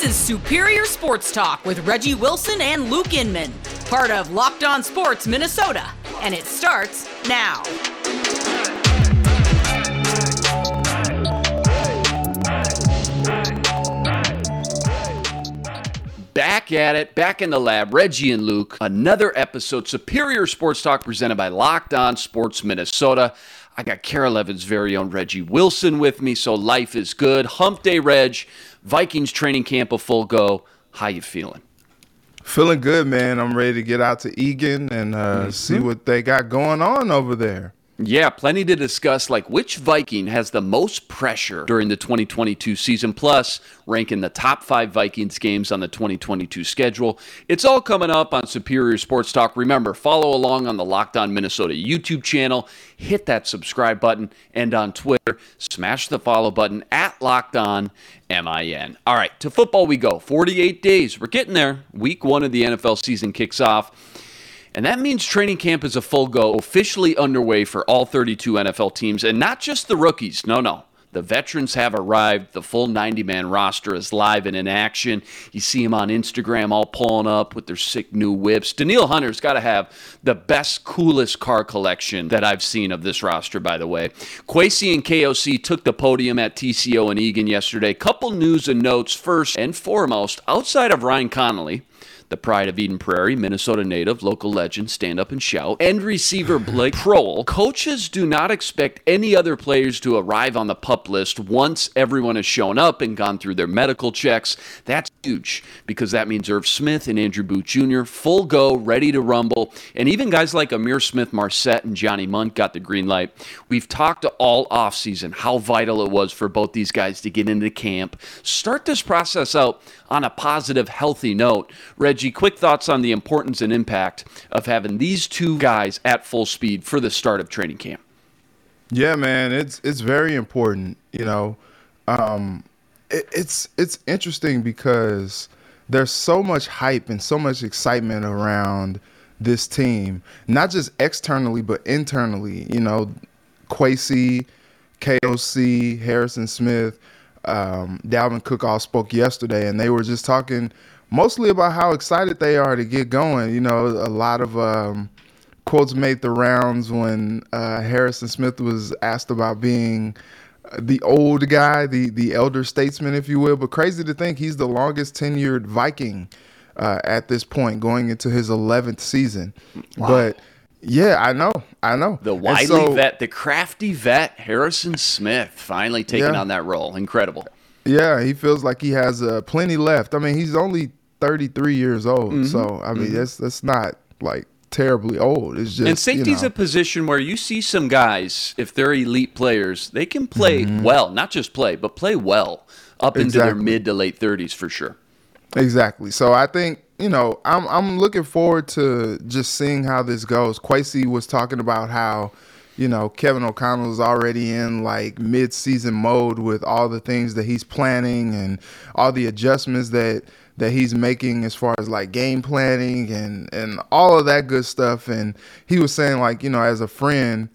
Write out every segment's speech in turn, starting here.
This is Superior Sports Talk with Reggie Wilson and Luke Inman, part of Locked On Sports Minnesota, and it starts now. Back at it, back in the lab, Reggie and Luke. Another episode, Superior Sports Talk, presented by Locked On Sports Minnesota. I got Carol Evans' very own Reggie Wilson with me, so life is good. Hump Day, Reg. Vikings training camp a full go. How you feeling? Feeling good, man. I'm ready to get out to Eagan and uh, mm-hmm. see what they got going on over there. Yeah, plenty to discuss, like which Viking has the most pressure during the 2022 season, plus ranking the top five Vikings games on the 2022 schedule. It's all coming up on Superior Sports Talk. Remember, follow along on the Locked On Minnesota YouTube channel, hit that subscribe button, and on Twitter, smash the follow button at Locked On MIN. All right, to football we go. 48 days. We're getting there. Week one of the NFL season kicks off. And that means training camp is a full go, officially underway for all 32 NFL teams, and not just the rookies. No, no. The veterans have arrived. The full 90 man roster is live and in action. You see them on Instagram all pulling up with their sick new whips. Danielle Hunter's got to have the best, coolest car collection that I've seen of this roster, by the way. Kwesi and KOC took the podium at TCO and Eagan yesterday. Couple news and notes first and foremost, outside of Ryan Connelly the pride of Eden Prairie, Minnesota native, local legend, stand up and shout, and receiver Blake Proehl. Coaches do not expect any other players to arrive on the pup list once everyone has shown up and gone through their medical checks. That's huge because that means Irv Smith and Andrew Booth Jr. full go, ready to rumble. And even guys like Ihmir Smith-Marsette and Johnny Mundt got the green light. We've talked all offseason how vital it was for both these guys to get into camp, start this process out on a positive, healthy note. Reggie, quick thoughts on the importance and impact of having these two guys at full speed for the start of training camp. Yeah, man, it's it's very important. You know, um, it, it's it's interesting because there's so much hype and so much excitement around this team, not just externally but internally. You know, Kwesi, KOC, Harrison Smith um, Dalvin Cook all spoke yesterday, and they were just talking mostly about how excited they are to get going. You know, a lot of um, quotes made the rounds when uh, Harrison Smith was asked about being the old guy, the the elder statesman, if you will. But crazy to think he's the longest tenured Viking uh, at this point, going into his 11th season. Wow. But yeah, I know. I know. The wily so, vet, the crafty vet, Harrison Smith, finally taking yeah. on that role. Incredible. Yeah, he feels like he has uh, plenty left. I mean, he's only 33 years old. Mm-hmm. So, I mean, mm-hmm. that's that's not like terribly old. It's just And safety's you know. a position where you see some guys, if they're elite players, they can play mm-hmm. well, not just play, but play well up exactly. into their mid to late 30s for sure. Exactly. So I think you know I'm I'm looking forward to just seeing how this goes. Kwesi was talking about how you know Kevin O'Connell is already in like mid-season mode with all the things that he's planning and all the adjustments that that he's making as far as like game planning and and all of that good stuff. And he was saying like you know as a friend,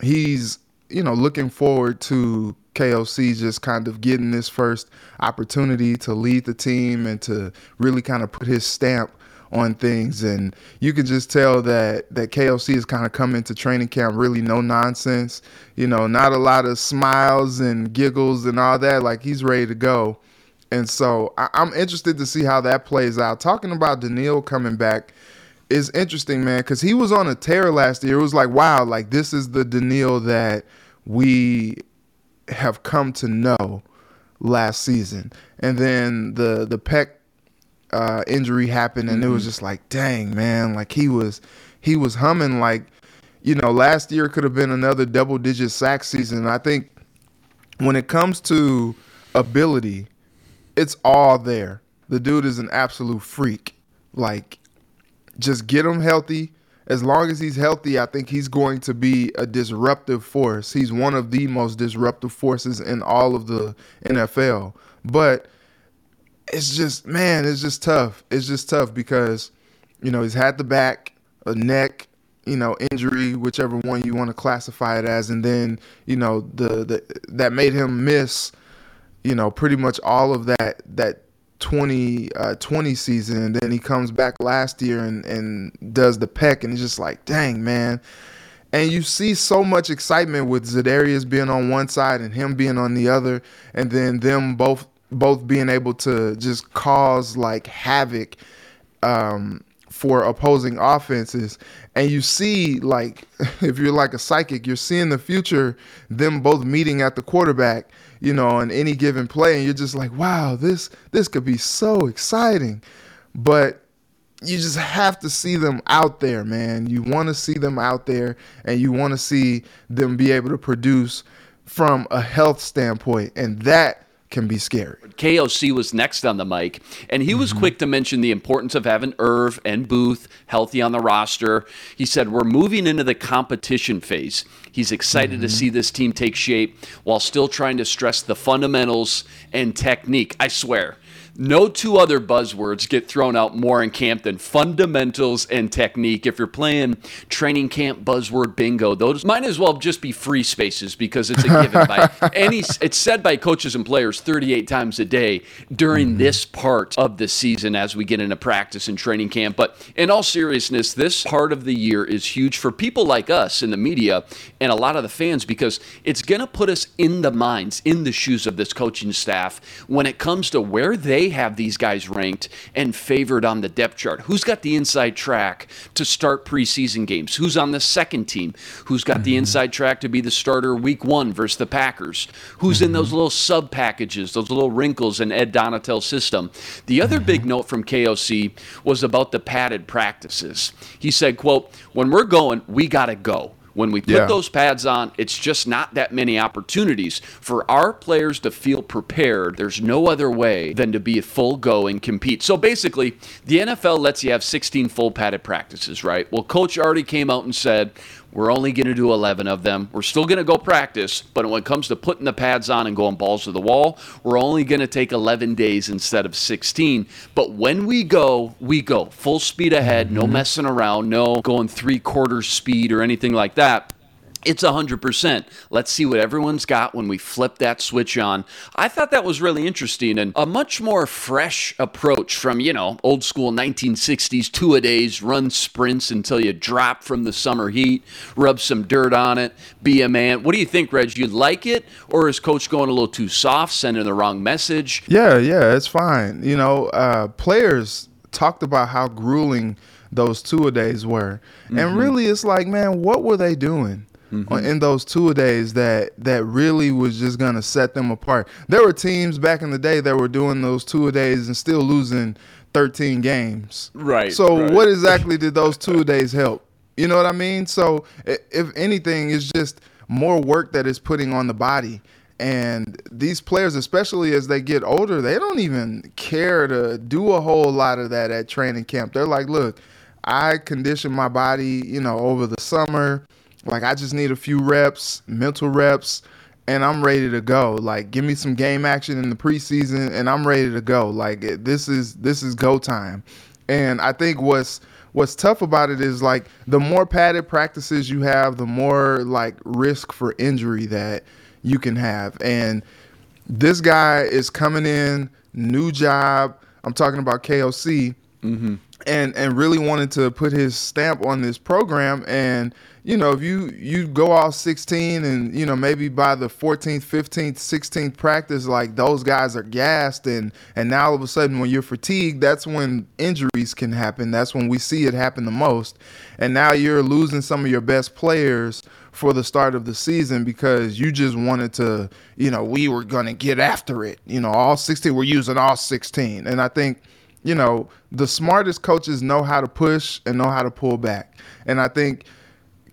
he's you know looking forward to KOC just kind of getting this first opportunity to lead the team and to really kind of put his stamp on things. And you can just tell that that KOC is kind of coming to training camp really no nonsense. You know not a lot of smiles and giggles and all that. Like he's ready to go and so I, am interested to see how that plays out talking about Danielle coming back is interesting man because he was on a tear last year it was like wow like this is the Danielle that we have come to know last season. And then the the pec uh, injury happened, and mm-hmm. it was mm-hmm. just like, dang man, like he was he was humming like, you know, last year could have been another double digit sack season. I think when it comes to ability, it's all there. The dude is an absolute freak. Like, just get him healthy as long as he's healthy, I think he's going to be a disruptive force. He's one of the most disruptive forces in all of the NFL. But it's just, man, it's just tough. It's just tough because, you know, he's had the back, a neck, you know, injury, whichever one you want to classify it as, and then, you know, the, the that made him miss, you know, pretty much all of that that 2020 uh, 20 season, and then he comes back last year and, and does the peck, and it's just like, dang, man. And you see so much excitement with Za'Darius being on one side and him being on the other, and then them both both being able to just cause like havoc um, for opposing offenses. And you see, like, if you're like a psychic, you're seeing the future, them both meeting at the quarterback, you know, on any given play, and you're just like, wow, this this could be so exciting. But you just have to see them out there, man. You want to see them out there, and you want to see them be able to produce from a health standpoint, and that can be scary. KOC was next on the mic, and he was mm-hmm. quick to mention the importance of having Irv and Booth healthy on the roster. He said, We're moving into the competition phase. He's excited mm-hmm. to see this team take shape while still trying to stress the fundamentals and technique. I swear, no two other buzzwords get thrown out more in camp than fundamentals and technique. If you're playing training camp buzzword bingo, those might as well just be free spaces because it's a given by any. It's said by coaches and players 38 times a day during mm-hmm. this part of the season as we get into practice and training camp. But in all seriousness, this part of the year is huge for people like us in the media and a lot of the fans because it's going to put us in the minds, in the shoes of this coaching staff when it comes to where they they have these guys ranked and favored on the depth chart? Who's got the inside track to start preseason games? Who's on the second team? Who's got mm-hmm. the inside track to be the starter week one versus the Packers? Who's mm-hmm. in those mm-hmm. little sub packages, those little wrinkles in Ed Donatell's system? The other mm-hmm. big note from KOC was about the padded practices. He said, quote, when we're going, we got to go. When we put yeah. those pads on, it's just not that many opportunities for our players to feel prepared. There's no other way than to be a full go and compete. So basically, the NFL lets you have 16 full padded practices, right? Well, coach already came out and said, we're only going to do 11 of them. We're still going to go practice, but when it comes to putting the pads on and going balls to the wall, we're only going to take 11 days instead of 16. But when we go, we go full speed ahead, no mm-hmm. messing around, no going three quarters speed or anything like that it's 100%. Let's see what everyone's got when we flip that switch on. I thought that was really interesting and a much more fresh approach from, you know, old school 1960s two a days, run sprints until you drop from the summer heat, rub some dirt on it, be a man. What do you think, Reg? You like it or is coach going a little too soft, sending the wrong message? Yeah, yeah, it's fine. You know, uh, players talked about how grueling those two a days were. Mm-hmm. And really, it's like, man, what were they doing? Mm-hmm. in those two days that that really was just gonna set them apart. There were teams back in the day that were doing those two days and still losing 13 games. Right. So right. what exactly did those two days help? You know what I mean? So if anything, it's just more work that is putting on the body. And these players, especially as they get older, they don't even care to do a whole lot of that at training camp. They're like, look, I condition my body, you know, over the summer. Like I just need a few reps, mental reps, and I'm ready to go. Like give me some game action in the preseason, and I'm ready to go. Like this is this is go time. And I think what's what's tough about it is like the more padded practices you have, the more like risk for injury that you can have. And this guy is coming in, new job. I'm talking about KOC. Mm-hmm. And, and really wanted to put his stamp on this program and you know, if you you go off 16 and you know maybe by the 14th, 15th, 16th practice, like those guys are gassed, and and now all of a sudden when you're fatigued, that's when injuries can happen. That's when we see it happen the most, and now you're losing some of your best players for the start of the season because you just wanted to, you know, we were gonna get after it. You know, all 16, we're using all 16, and I think you know, the smartest coaches know how to push and know how to pull back. And I think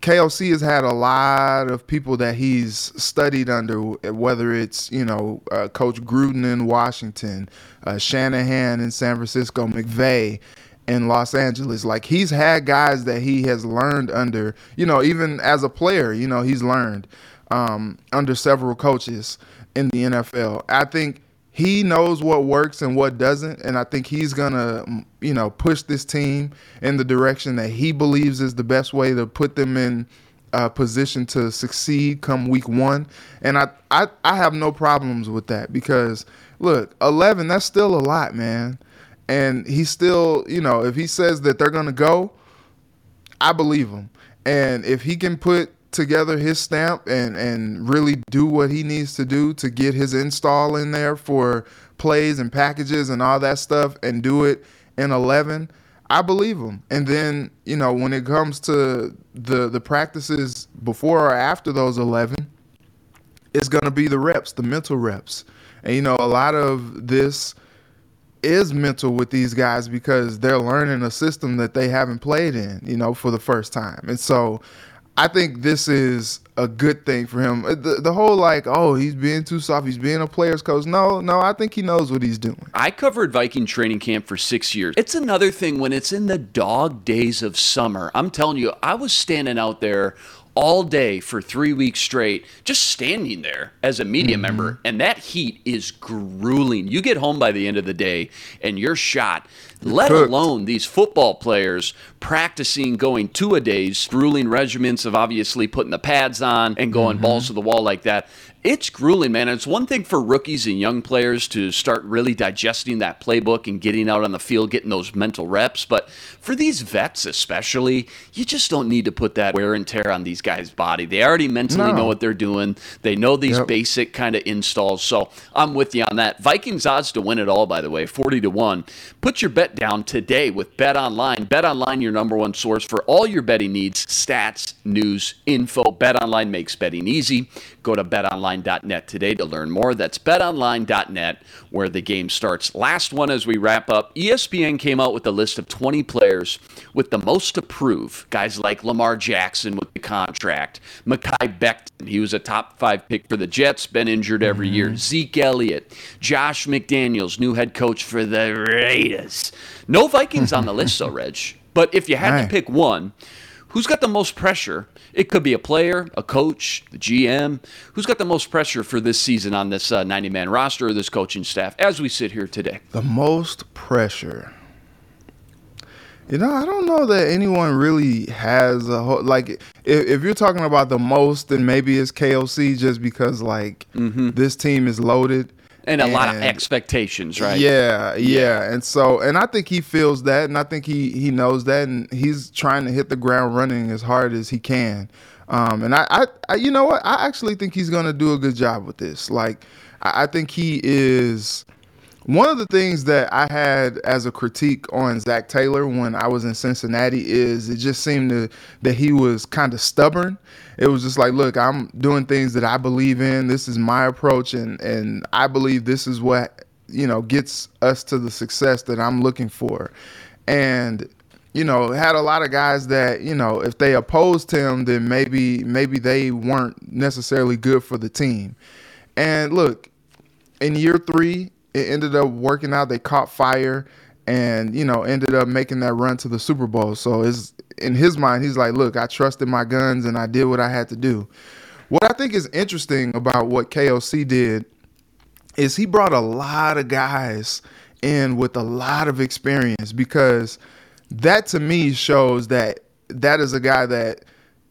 KOC has had a lot of people that he's studied under, whether it's you know uh, Coach Gruden in Washington, uh, Shanahan in San Francisco, McVay in Los Angeles. Like he's had guys that he has learned under. You know, even as a player, you know he's learned um, under several coaches in the NFL. I think he knows what works and what doesn't and i think he's gonna you know push this team in the direction that he believes is the best way to put them in uh, position to succeed come week one, and I, I I have no problems with that because look, eleven that's still a lot, man, and he still you know if he says that they're gonna go, I believe him, and if he can put together his stamp and and really do what he needs to do to get his install in there for plays and packages and all that stuff and do it in 11 I believe him. And then, you know, when it comes to the the practices before or after those 11, it's going to be the reps, the mental reps. And you know, a lot of this is mental with these guys because they're learning a system that they haven't played in, you know, for the first time. And so I think this is a good thing for him. The, the whole like, oh, he's being too soft. He's being a player's coach. No, no, I think he knows what he's doing. I covered Viking training camp for six years. It's another thing when it's in the dog days of summer. I'm telling you, I was standing out there all day for three weeks straight, just standing there as a media mm-hmm. member. And that heat is grueling. You get home by the end of the day and you're shot let cooked. alone these football players practicing going two a days, grueling regiments of obviously putting the pads on and going mm-hmm. balls to the wall like that it's grueling, man. It's one thing for rookies and young players to start really digesting that playbook and getting out on the field, getting those mental reps. But for these vets, especially, you just don't need to put that wear and tear on these guys' body. They already mentally no. know what they're doing. They know these yep. basic kind of installs. So I'm with you on that. Vikings odds to win it all, by the way, 40 to 1. Put your bet down today with Bet Online. Bet Online, your number one source for all your betting needs, stats, news, info. Bet Online makes betting easy. Go to betonline.net today to learn more. That's betonline.net where the game starts. Last one as we wrap up ESPN came out with a list of 20 players with the most to prove. Guys like Lamar Jackson with the contract, Mekhi Becton, he was a top five pick for the Jets, been injured every mm-hmm. year. Zeke Elliott, Josh McDaniels, new head coach for the Raiders. No Vikings on the list, so Reg. But if you had to pick one, who's got the most pressure? It could be a player, a coach, the GM. Who's got the most pressure for this season on this 90 uh, man roster or this coaching staff as we sit here today? The most pressure. You know, I don't know that anyone really has a whole like. If, if you're talking about the most, then maybe it's KOC just because like mm-hmm. this team is loaded and a and, lot of expectations, right? Yeah, yeah, yeah, And so, and I think he feels that, and I think he he knows that, and he's trying to hit the ground running as hard as he can. Um, and I, I, I, you know what? I actually think he's going to do a good job with this. Like, I, I think he is one of the things that I had as a critique on Zac Taylor when I was in Cincinnati is it just seemed to, that he was kind of stubborn. It was just like, look, I'm doing things that I believe in. This is my approach, and and I believe this is what you know gets us to the success that I'm looking for. And you know, had a lot of guys that you know if they opposed him, then maybe maybe they weren't necessarily good for the team. And look, in year three, it ended up working out. They caught fire and, you know, ended up making that run to the Super Bowl. So it's in his mind, he's like, look, I trusted my guns and I did what I had to do. What I think is interesting about what KOC did is he brought a lot of guys in with a lot of experience because that to me shows that that is a guy that,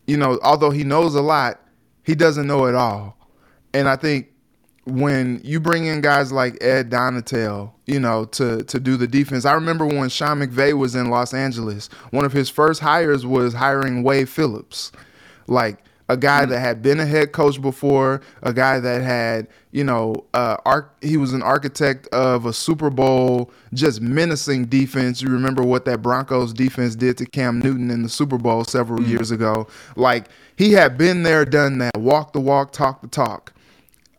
you know, although he knows a lot, he doesn't know it all. And I think when you bring in guys like Ed Donatell, you know, to to do the defense. I remember when Sean McVay was in Los Angeles, one of his first hires was hiring Wade Phillips. Like a guy that had been a head coach before, a guy that had, you know, uh, arc, he was an architect of a Super Bowl, just menacing defense. You remember what that Broncos defense did to Cam Newton in the Super Bowl several mm-hmm. years ago. Like he had been there, done that, walk the walk, talk the talk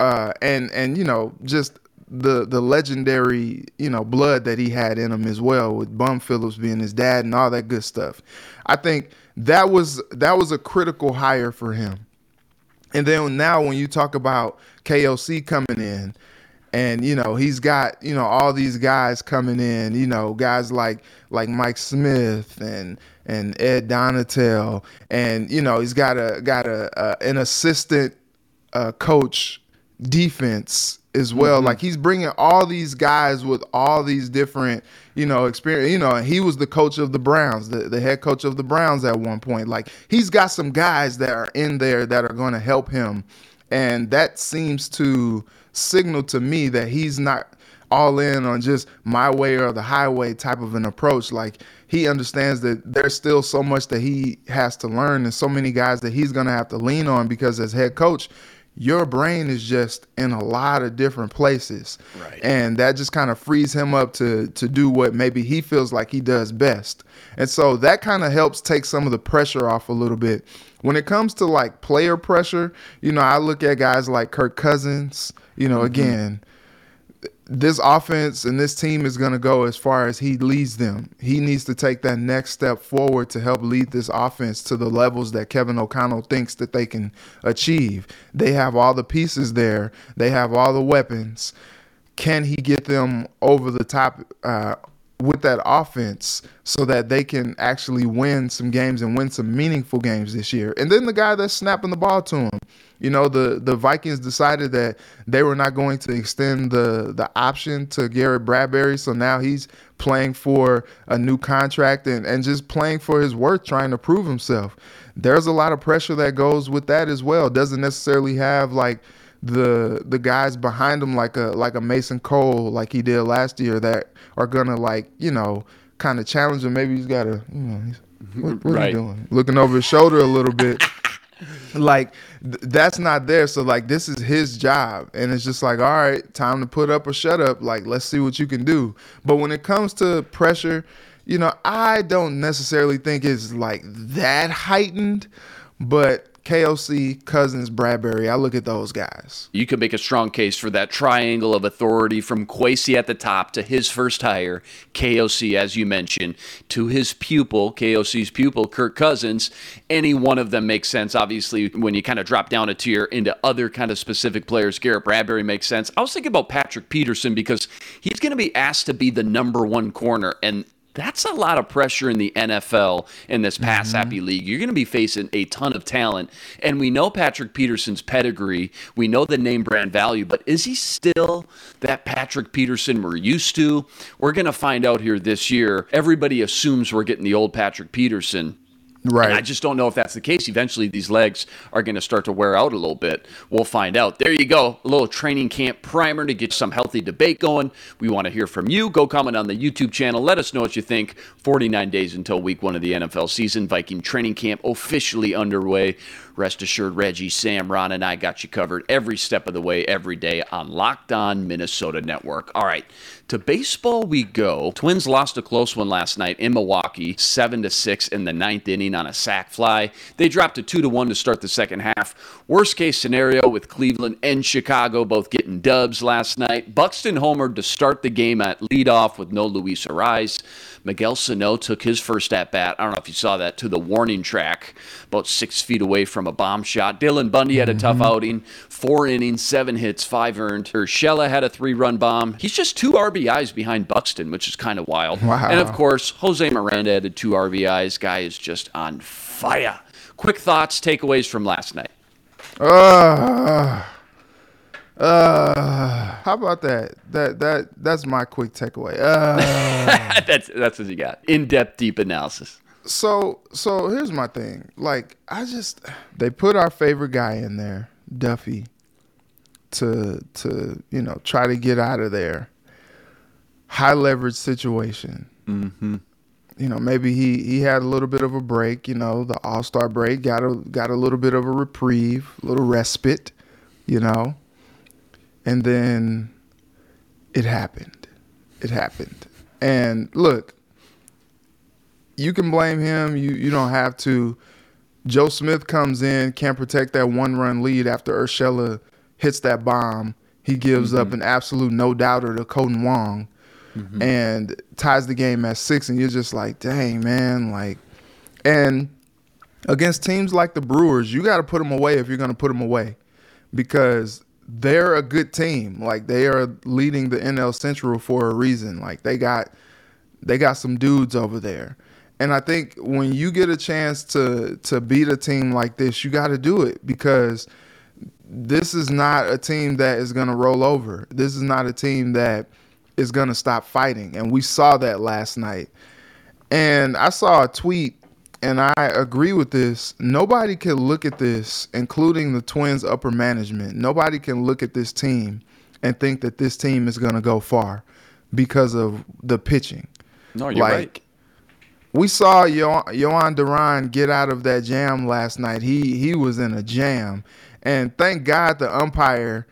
uh, and and you know just the the legendary you know blood that he had in him as well with Bum Phillips being his dad and all that good stuff. I think that was that was a critical hire for him. And then now when you talk about KOC coming in and you know he's got you know all these guys coming in you know guys like like Mike Smith and and Ed Donatell and you know he's got a got a, a an assistant uh, coach defense as well. Mm-hmm. Like he's bringing all these guys with all these different, you know, experience. You know, he was the coach of the Browns, the, the head coach of the Browns at one point. Like he's got some guys that are in there that are going to help him, and that seems to signal to me that he's not all in on just my way or the highway type of an approach. Like he understands that there's still so much that he has to learn and so many guys that he's going to have to lean on because as head coach, your brain is just in a lot of different places. Right. And that just kind of frees him up to to do what maybe he feels like he does best. And so that kind of helps take some of the pressure off a little bit. When it comes to like player pressure, you know, I look at guys like Kirk Cousins, you know, mm-hmm. again, this offense and this team is going to go as far as he leads them. He needs to take that next step forward to help lead this offense to the levels that Kevin O'Connell thinks that they can achieve. They have all the pieces there. They have all the weapons. Can he get them over the top uh, with that offense so that they can actually win some games and win some meaningful games this year. And then the guy that's snapping the ball to him. You know, the the Vikings decided that they were not going to extend the the option to Garrett Bradbury, so now he's playing for a new contract and, and just playing for his worth, trying to prove himself. There's a lot of pressure that goes with that as well. Doesn't necessarily have like the the guys behind him like a like a Mason Cole like he did last year that are gonna like you know kind of challenge him. Maybe he's got to you know what, what right. are you doing? Looking over his shoulder a little bit. like th- that's not there. So like this is his job, and it's just like all right, time to put up or shut up. Like let's see what you can do. But when it comes to pressure, you know I don't necessarily think it's like that heightened, but KOC, Cousins, Bradbury. I look at those guys. You could make a strong case for that triangle of authority from Kwesi at the top to his first hire, KOC, as you mentioned, to his pupil, KOC's pupil, Kirk Cousins. Any one of them makes sense. Obviously, when you kind of drop down a tier into other kind of specific players, Garrett Bradbury makes sense. I was thinking about Patrick Peterson because he's going to be asked to be the number one corner. And that's a lot of pressure in the NFL in this pass mm-hmm. happy mm-hmm. league. You're going to be facing a ton of talent. And we know Patrick Peterson's pedigree. We know the name brand value, but is he still that Patrick Peterson we're used to? We're going to find out here this year. Everybody assumes we're getting the old Patrick Peterson. Right. And I just don't know if that's the case. Eventually, these legs are going to start to wear out a little bit. We'll find out. There you go. A little training camp primer to get some healthy debate going. We want to hear from you. Go comment on the YouTube channel. Let us know what you think. 49 days until week one of the NFL season. Viking training camp officially underway. Rest assured, Reggie, Sam, Ron, and I got you covered every step of the way, every day on Locked On Minnesota Network. All right, to baseball we go. Twins lost a close one last night in Milwaukee, seven to six in the ninth inning on a sac fly. They dropped to two to one to start the second half. Worst case scenario with Cleveland and Chicago both getting dubs last night. Buxton homered to start the game at leadoff with no Luis Arraez. Miguel Sano took his first at bat. I don't know if you saw that to the warning track, about six feet away from a bomb shot. Dylan Bundy had a tough mm-hmm. outing, four innings, seven hits, five earned. Or Urshela had a three-run bomb. He's just two RBIs behind Buxton, which is kind of wild. Wow. And of course, Jose Miranda added two RBIs. Guy is just on fire. Quick thoughts, takeaways from last night. Uh, uh, how about that? That that that's my quick takeaway. Uh, that's that's what you got. In depth, deep analysis. So so here's my thing. Like I just they put our favorite guy in there, Duffey, to to you know try to get out of there. High leverage situation. Mm-hmm. You know, maybe he he had a little bit of a break. You know, the All Star break got a got a little bit of a reprieve, a little respite. You know, and then it happened. It happened. And look, you can blame him. You you don't have to. Joe Smith comes in, can't protect that one run lead after Urshela hits that bomb. He gives mm-hmm. up an absolute no doubter to Kolten Wong mm-hmm. and ties the game at six. And you're just like, dang, man. Like, and against teams like the Brewers, you got to put them away if you're going to put them away because they're a good team. Like they are leading the NL Central for a reason. Like they got they got some dudes over there. And I think when you get a chance to to beat a team like this, you got to do it because this is not a team that is going to roll over. This is not a team that is going to stop fighting. And we saw that last night. And I saw a tweet, and I agree with this. Nobody can look at this, including the Twins' upper management. Nobody can look at this team and think that this team is going to go far because of the pitching. No, you're like, right. We saw Yo- Duran get out of that jam last night. He he was in a jam, and thank God the umpire,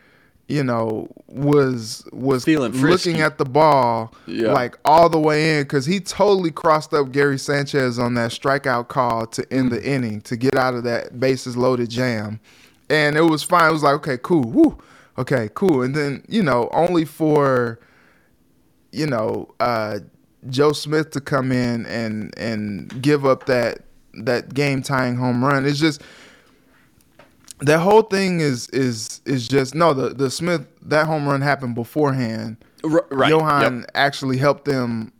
you know, was was Feeling frisky. looking at the ball Yeah. like all the way in because he totally crossed up Gary Sanchez on that strikeout call to end the inning to get out of that bases loaded jam, and it was fine. It was like okay, cool, woo, okay, cool, and then you know only for you know, uh, Joe Smith to come in and and give up that that game tying home run. It's just that whole thing is is is just no the the Smith that home run happened beforehand. R- right. Jhoan Yep. actually helped them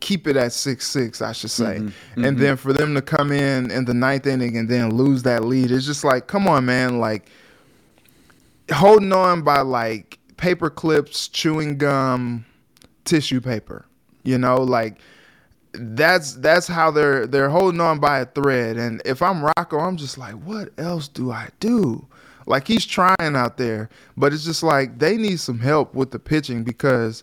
keep it at six six, I should say. Mm-hmm. And then for them to come in in the ninth inning and then lose that lead, it's just like, come on, man, like holding on by like paper clips, chewing gum, tissue paper. You know, like that's that's how they're they're holding on by a thread. And if I'm Rocco, I'm just like, what else do I do? Like he's trying out there, but it's just like they need some help with the pitching because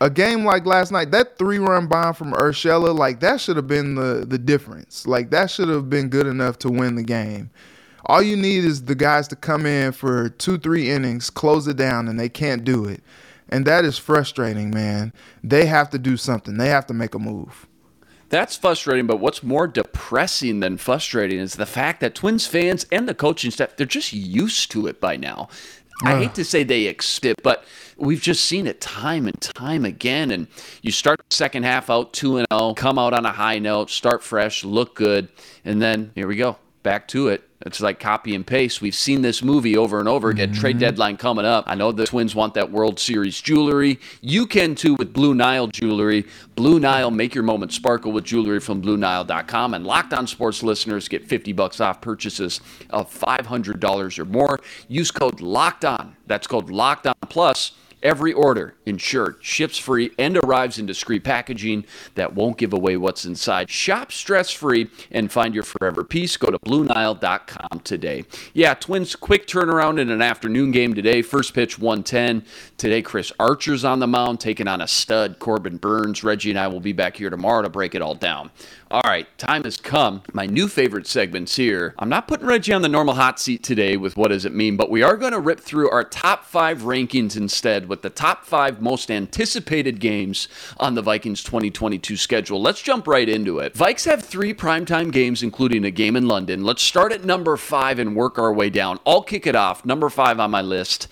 a game like last night, that three run bomb from Urshela, like that should have been the the difference. Like that should have been good enough to win the game. All you need is the guys to come in for two, three innings, close it down, and they can't do it. And that is frustrating, man. They have to do something. They have to make a move. That's frustrating, but what's more depressing than frustrating is the fact that Twins fans and the coaching staff, they're just used to it by now. I uh. hate to say they accept it, but we've just seen it time and time again. And you start the second half out 2 and 0, come out on a high note, start fresh, look good, and then here we go, back to it. It's like copy and paste. We've seen this movie over and over again. Trade mm-hmm. deadline coming up. I know the Twins want that World Series jewelry. You can too with Blue Nile jewelry. Blue Nile, make your moment sparkle with jewelry from BlueNile.com. And Locked On Sports listeners get 50 bucks off purchases of $500 or more. Use code Locked On. That's called Locked On Plus. Every order insured, ships free, and arrives in discreet packaging that won't give away what's inside. Shop stress free and find your forever peace. Go to BlueNile.com today. Yeah, Twins quick turnaround in an afternoon game today. First pitch 110. Today, Chris Archer's on the mound taking on a stud, Corbin Burnes. Reggie and I will be back here tomorrow to break it all down. All right, time has come. My new favorite segments here. I'm not putting Reggie on the normal hot seat today with what does it mean, but we are going to rip through our top five rankings instead with the top five most anticipated games on the Vikings 2022 schedule. Let's jump right into it. Vikes have three primetime games, including a game in London. Let's start at number five and work our way down. I'll kick it off. Number five on my list.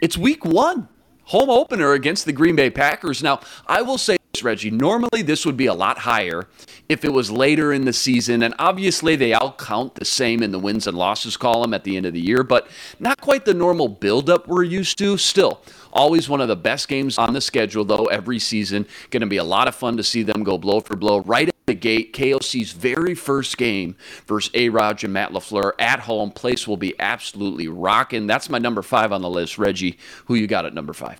It's week one home opener against the Green Bay Packers. Now, I will say this, Reggie, normally this would be a lot higher if it was later in the season. And obviously, they all count the same in the wins and losses column at the end of the year, but not quite the normal buildup we're used to. Still, always one of the best games on the schedule, though, every season. Going to be a lot of fun to see them go blow for blow right at the gate. KOC's very first game versus A-Rodg and Matt LaFleur at home. Place will be absolutely rocking. That's my number five on the list. Reggie, who you got at number five?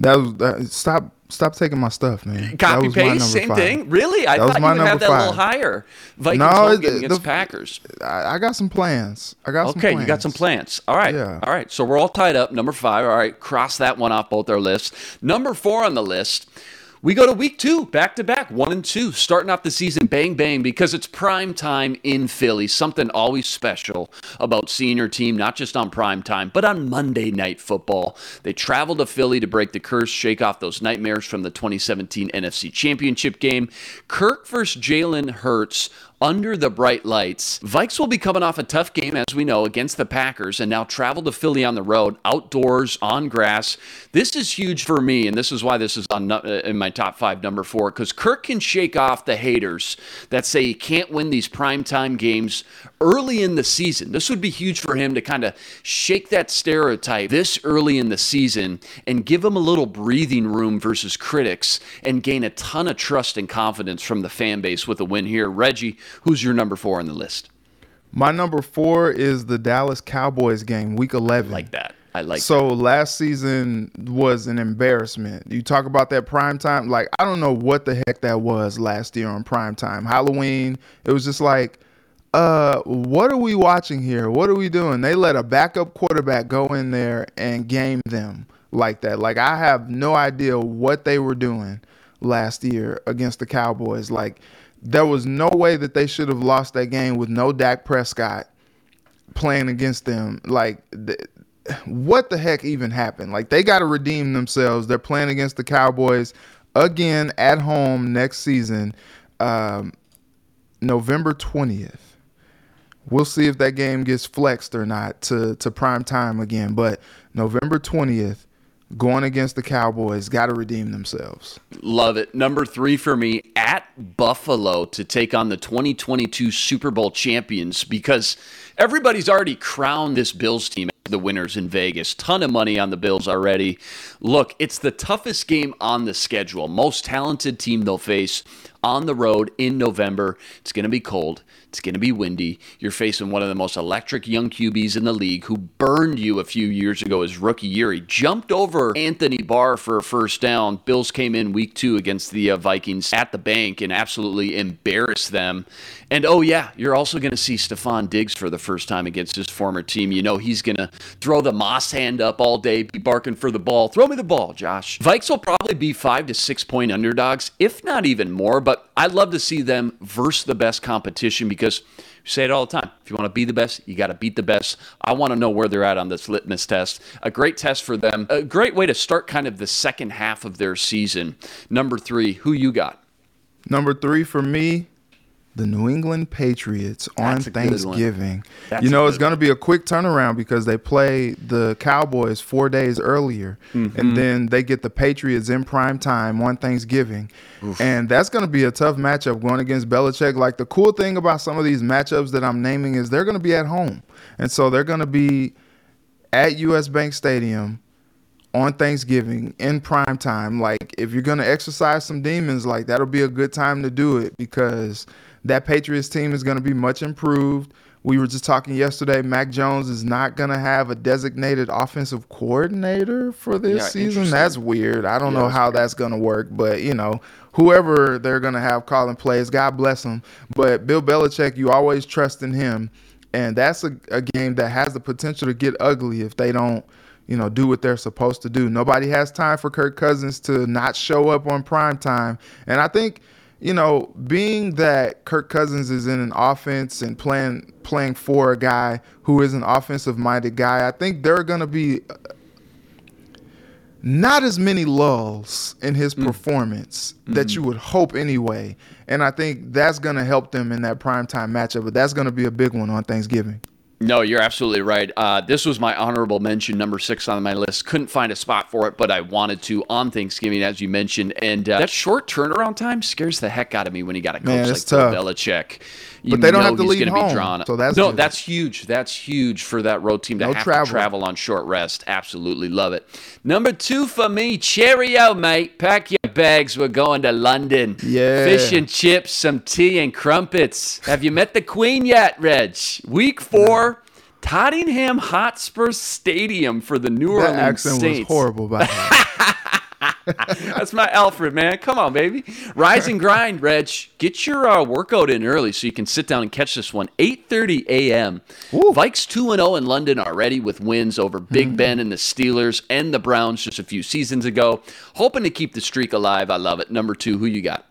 That was that, stop stop taking my stuff, man. That Copy was my number paste, same five. thing. Really? I That thought you would have that a little higher. Vikings No, home game against the- Packers. I, I got some plans. I got some Okay, you got some plans. All right. Yeah. All right. So we're all tied up. Number five. All right. Cross that one off both our lists. Number four on the list. We go to week two, back to back, one and two, starting off the season bang bang because it's prime time in Philly. Something always special about seeing your team, not just on prime time, but on Monday night football. They travel to Philly to break the curse, shake off those nightmares from the 2017 NFC Championship game. Kirk versus Jalen Hurts under the bright lights. Vikes will be coming off a tough game, as we know, against the Packers, and now travel to Philly on the road, outdoors, on grass. This is huge for me, and this is why this is on uh, in my top five, number four, because Kirk can shake off the haters that say he can't win these primetime games early in the season. This would be huge for him to kind of shake that stereotype this early in the season and give him a little breathing room versus critics and gain a ton of trust and confidence from the fan base with a win here. Reggie, who's your number four on the list? My number four is the Dallas Cowboys game, week 11. Like that. I like so that. last season was an embarrassment. You talk about that prime time, like I don't know what the heck that was last year on prime time. Halloween, it was just like, uh, what are we watching here? What are we doing? They let a backup quarterback go in there and game them like that. Like I have no idea what they were doing last year against the Cowboys. Like there was no way that they should have lost that game with no Dak Prescott playing against them. Like, what the heck even happened? Like, they got to redeem themselves. They're playing against the Cowboys again at home next season, um, November 20th. We'll see if that game gets flexed or not to, to prime time again. But November 20th, going against the Cowboys, got to redeem themselves. Love it. Number three for me at Buffalo to take on the 2022 Super Bowl champions because everybody's already crowned this Bills team the winners in Vegas. Ton of money on the Bills already. Look, it's the toughest game on the schedule. Most talented team they'll face on the road in November. It's going to be cold. It's going to be windy. You're facing one of the most electric young QBs in the league who burned you a few years ago his rookie year. He jumped over Anthony Barr for a first down. Bills came in week two against the uh, Vikings at the bank and absolutely embarrassed them. And oh, yeah, you're also going to see Stefon Diggs for the first time against his former team. You know, he's going to throw the Moss hand up all day, be barking for the ball. Throw me the ball, Josh. Vikes will probably be five to six point underdogs, if not even more. But I'd love to see them versus the best competition because you say it all the time. If you want to be the best, you got to beat the best. I want to know where they're at on this litmus test. A great test for them. A great way to start kind of the second half of their season. Number three, who you got? Number three for me, the New England Patriots on Thanksgiving. You know, it's going to be a quick turnaround because they play the Cowboys four days earlier, mm-hmm. and then they get the Patriots in prime time on Thanksgiving. Oof. And that's going to be a tough matchup going against Belichick. Like, the cool thing about some of these matchups that I'm naming is they're going to be at home. And so they're going to be at US Bank Stadium on Thanksgiving in prime time. Like, if you're going to exercise some demons, like, that'll be a good time to do it because – that Patriots team is going to be much improved. We were just talking yesterday. Mac Jones is not going to have a designated offensive coordinator for this yeah, season. That's weird. I don't yeah, know how that's going to work, but you know, whoever they're going to have calling plays, God bless them. But Bill Belichick, you always trust in him, and that's a, a game that has the potential to get ugly if they don't you know, do what they're supposed to do. Nobody has time for Kirk Cousins to not show up on prime time. And I think you know, being that Kirk Cousins is in an offense and playing playing for a guy who is an offensive minded guy, I think there are going to be not as many lulls in his mm. performance mm-hmm. that you would hope anyway. And I think that's going to help them in that primetime matchup, but that's going to be a big one on Thanksgiving. No, you're absolutely right. Uh, this was my honorable mention, number six on my list. Couldn't find a spot for it, but I wanted to on Thanksgiving, as you mentioned. And uh, that short turnaround time scares the heck out of me when you got a coach Man, like tough. Belichick. You but they don't have to leave home, be drawn. so that's no, good. that's huge. That's huge for that road team to no have travel. to travel on short rest. Absolutely love it. Number two for me, cheerio, mate. Pack your bags. We're going to London. Yeah, fish and chips, some tea and crumpets. Have you met the Queen yet, Reg? Week four. Tottenham Hotspur Stadium for the New that Orleans accent Saints. was horrible, by That's my Alfred, man. Come on, baby. Rise and grind, Reg. Get your uh, workout in early so you can sit down and catch this one. 8.30 a.m. Ooh. Vikes 2-0 in London already with wins over Big mm-hmm. Ben and the Steelers and the Browns just a few seasons ago. Hoping to keep the streak alive. I love it. Number two, who you got?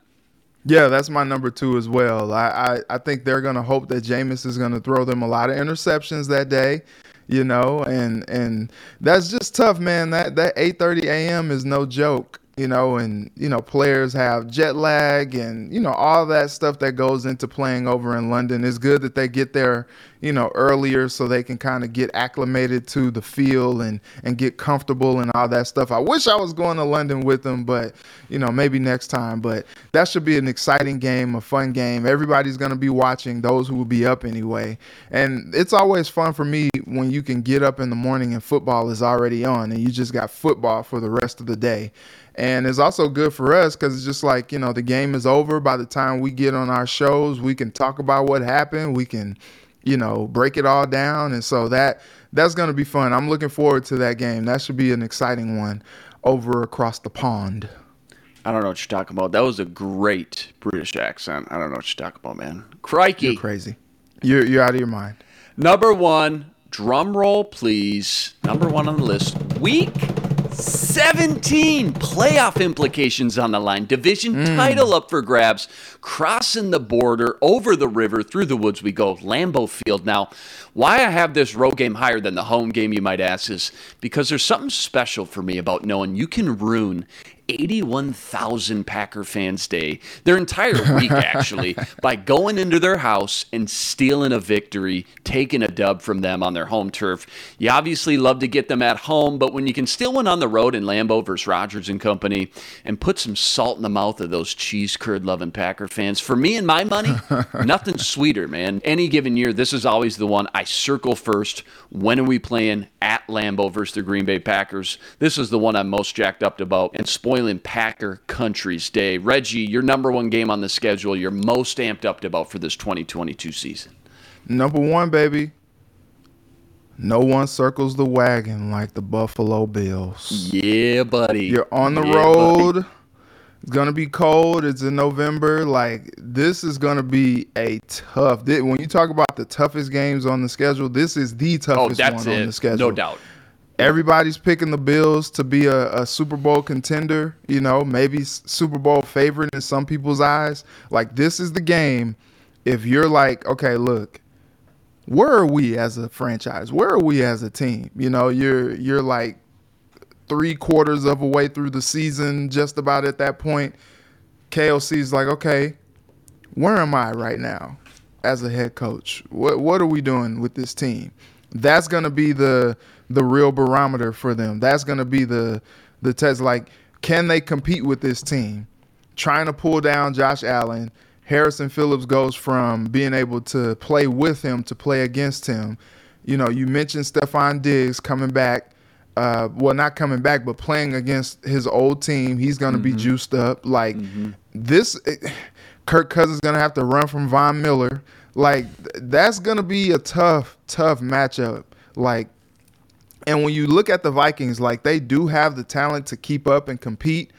Yeah, that's my number two as well. I, I, I think they're going to hope that Jameis is going to throw them a lot of interceptions that day you know, and and that's just tough, man. That that 8:30 a.m. is no joke you know, and you know, players have jet lag and you know all that stuff that goes into playing over in London. It's good that they get there, you know, earlier so they can kind of get acclimated to the feel and and get comfortable and all that stuff. I wish I was going to London with them, but you know, maybe next time. But that should be an exciting game, a fun game. Everybody's going to be watching. Those who will be up anyway, and it's always fun for me when you can get up in the morning and football is already on, and you just got football for the rest of the day and it's also good for us because it's just like, you know, the game is over. By the time we get on our shows, we can talk about what happened. We can, you know, break it all down. And so that that's going to be fun. I'm looking forward to that game. That should be an exciting one over across the pond. I don't know what you're talking about. That was a great British accent. I don't know what you're talking about, man. Crikey. You're crazy. You're, you're out of your mind. Number one, drum roll, please. Number one on the list. Week 17 playoff implications on the line. Division mm. title up for grabs. Crossing the border, over the river, through the woods we go. Lambeau Field. Now, why I have this road game higher than the home game, you might ask, is because there's something special for me about knowing you can ruin 81,000 Packer fans' day, their entire week actually, by going into their house and stealing a victory, taking a dub from them on their home turf. You obviously love to get them at home, but when you can steal one on the road in Lambeau versus Rodgers and Company and put some salt in the mouth of those cheese curd loving Packer fans, for me and my money, nothing sweeter, man. Any given year, this is always the one I circle first. When are we playing at Lambeau versus the Green Bay Packers? This is the one I'm most jacked up about and spoiling Packer Country's day. Reggie, your number one game on the schedule, you're most amped up about for this 2022 season. Number one, baby. No one circles the wagon like the Buffalo Bills. Yeah, buddy. You're on the yeah, road. Buddy. It's gonna be cold. It's in November. Like this is gonna be a tough. When you talk about the toughest games on the schedule, this is the oh, toughest oh, one it. on the schedule. No doubt everybody's picking the Bills to be a, a, Super Bowl contender, you know, maybe Super Bowl favorite in some people's eyes. Like, this is the game. If you're like, okay, look, where are we as a franchise? Where are we as a team? You know, you're you're like three quarters of a way through the season, just about at that point. KOC's like, okay, where am I right now as a head coach? What what are we doing with this team? That's gonna be the the real barometer for them. That's going to be the the test. Like, can they compete with this team? Trying to pull down Josh Allen. Harrison Phillips goes from being able to play with him to play against him. You know, you mentioned Stefon Diggs coming back. Uh, well, not coming back, but playing against his old team. He's going to mm-hmm. be juiced up. Like mm-hmm. this, it, Kirk Cousins is going to have to run from Von Miller. Like that's going to be a tough, tough matchup. Like and when you look at the Vikings, like they do have the talent to keep up and compete,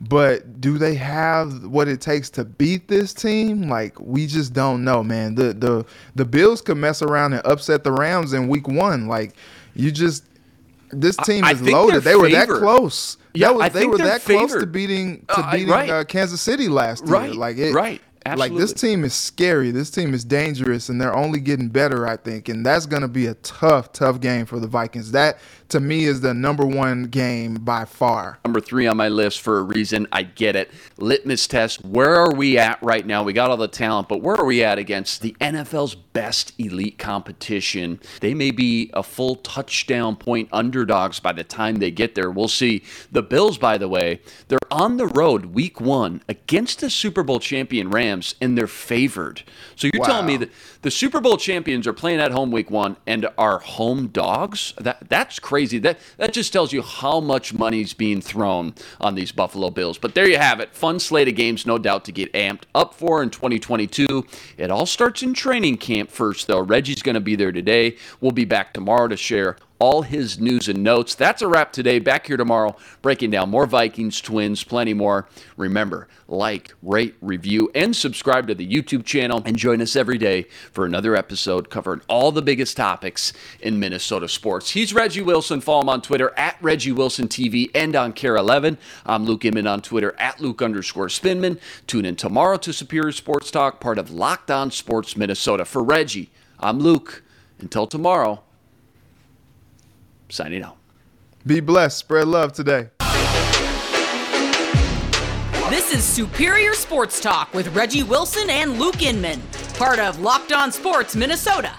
but do they have what it takes to beat this team? Like we just don't know, man. The the the Bills could mess around and upset the Rams in week 1. Like you just this team is loaded. They were that close. Yeah, was, they were that favored. close to beating to uh, beating right. uh, Kansas City last year. Right. Like it, right. Absolutely. Like this team is scary. This team is dangerous, and they're only getting better. I think, and that's going to be a tough, tough game for the Vikings. That to me is the number one game by far. Number three on my list for a reason. I get it. Litmus test. Where are we at right now? We got all the talent, but where are we at against the NFL's best elite competition? They may be a full touchdown point underdogs by the time they get there. We'll see. The Bills, by the way, they're on the road week one against the Super Bowl champion Rams, and they're favored. So you're wow. telling me that the Super Bowl champions are playing at home week one and are home dogs? That that's crazy. That that just tells you how much money's being thrown on these Buffalo Bills. But there you have it. Fun slate of games, no doubt, to get amped up for in 2022. It all starts in training camp first, though. Reggie's going to be there today. We'll be back tomorrow to share all his news and notes. That's a wrap today. Back here tomorrow, breaking down more Vikings, Twins, plenty more. Remember, like, rate, review, and subscribe to the YouTube channel. And join us every day for another episode covering all the biggest topics in Minnesota sports. He's Reggie Wilson. Follow him on Twitter at Reggie Wilson TV and on KARE 11. I'm Luke Inman on Twitter at Luke underscore Spinman. Tune in tomorrow to Superior Sports Talk, part of Locked On Sports Minnesota. For Reggie, I'm Luke. Until tomorrow, signing out. Be blessed. Spread love today. This is Superior Sports Talk with Reggie Wilson and Luke Inman, part of Locked On Sports Minnesota.